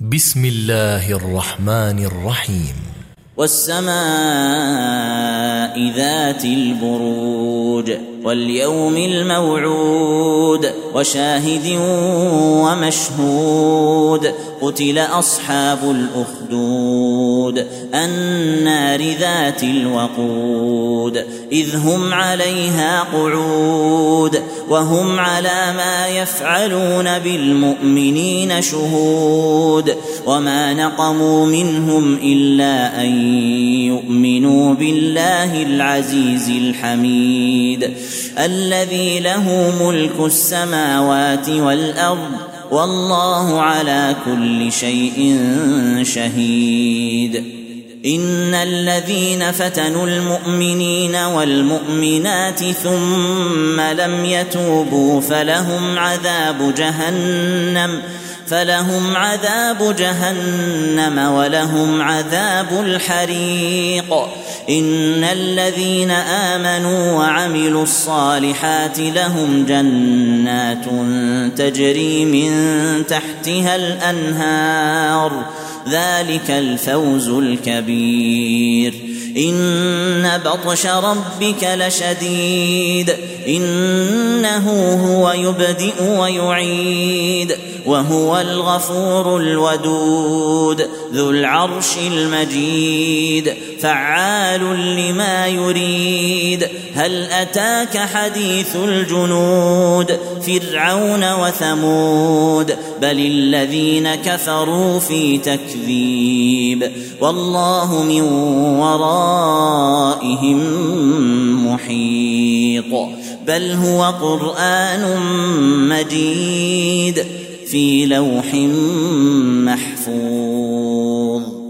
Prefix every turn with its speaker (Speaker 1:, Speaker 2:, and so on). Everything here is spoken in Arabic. Speaker 1: بسم الله الرحمن الرحيم والسماء ذات البروج واليوم الموعود موجود وشاهد ومشهود قتل اصحاب الاخدود النار ذات الوقود اذ هم عليها قعود وهم على ما يفعلون بالمؤمنين شهود وما نقموا منهم الا ان يؤمنوا بالله العزيز الحميد الذي له ملك السماوات والارض والله على كل شيء شهيد ان الذين فتنوا المؤمنين والمؤمنات ثم لم يتوبوا فلهم عذاب جهنم فلهم عذاب جهنم ولهم عذاب الحريق ان الذين امنوا وعملوا الصالحات لهم جنات تجري من تحتها الانهار ذلك الفوز الكبير ان بطش ربك لشديد انه هو يبدئ ويعيد وهو الغفور الودود ذو العرش المجيد فعال لما يريد هل اتاك حديث الجنود فرعون وثمود بل الذين كفروا في تكذيب والله من وراء ورائهم محيط بل هو قران مجيد في لوح محفوظ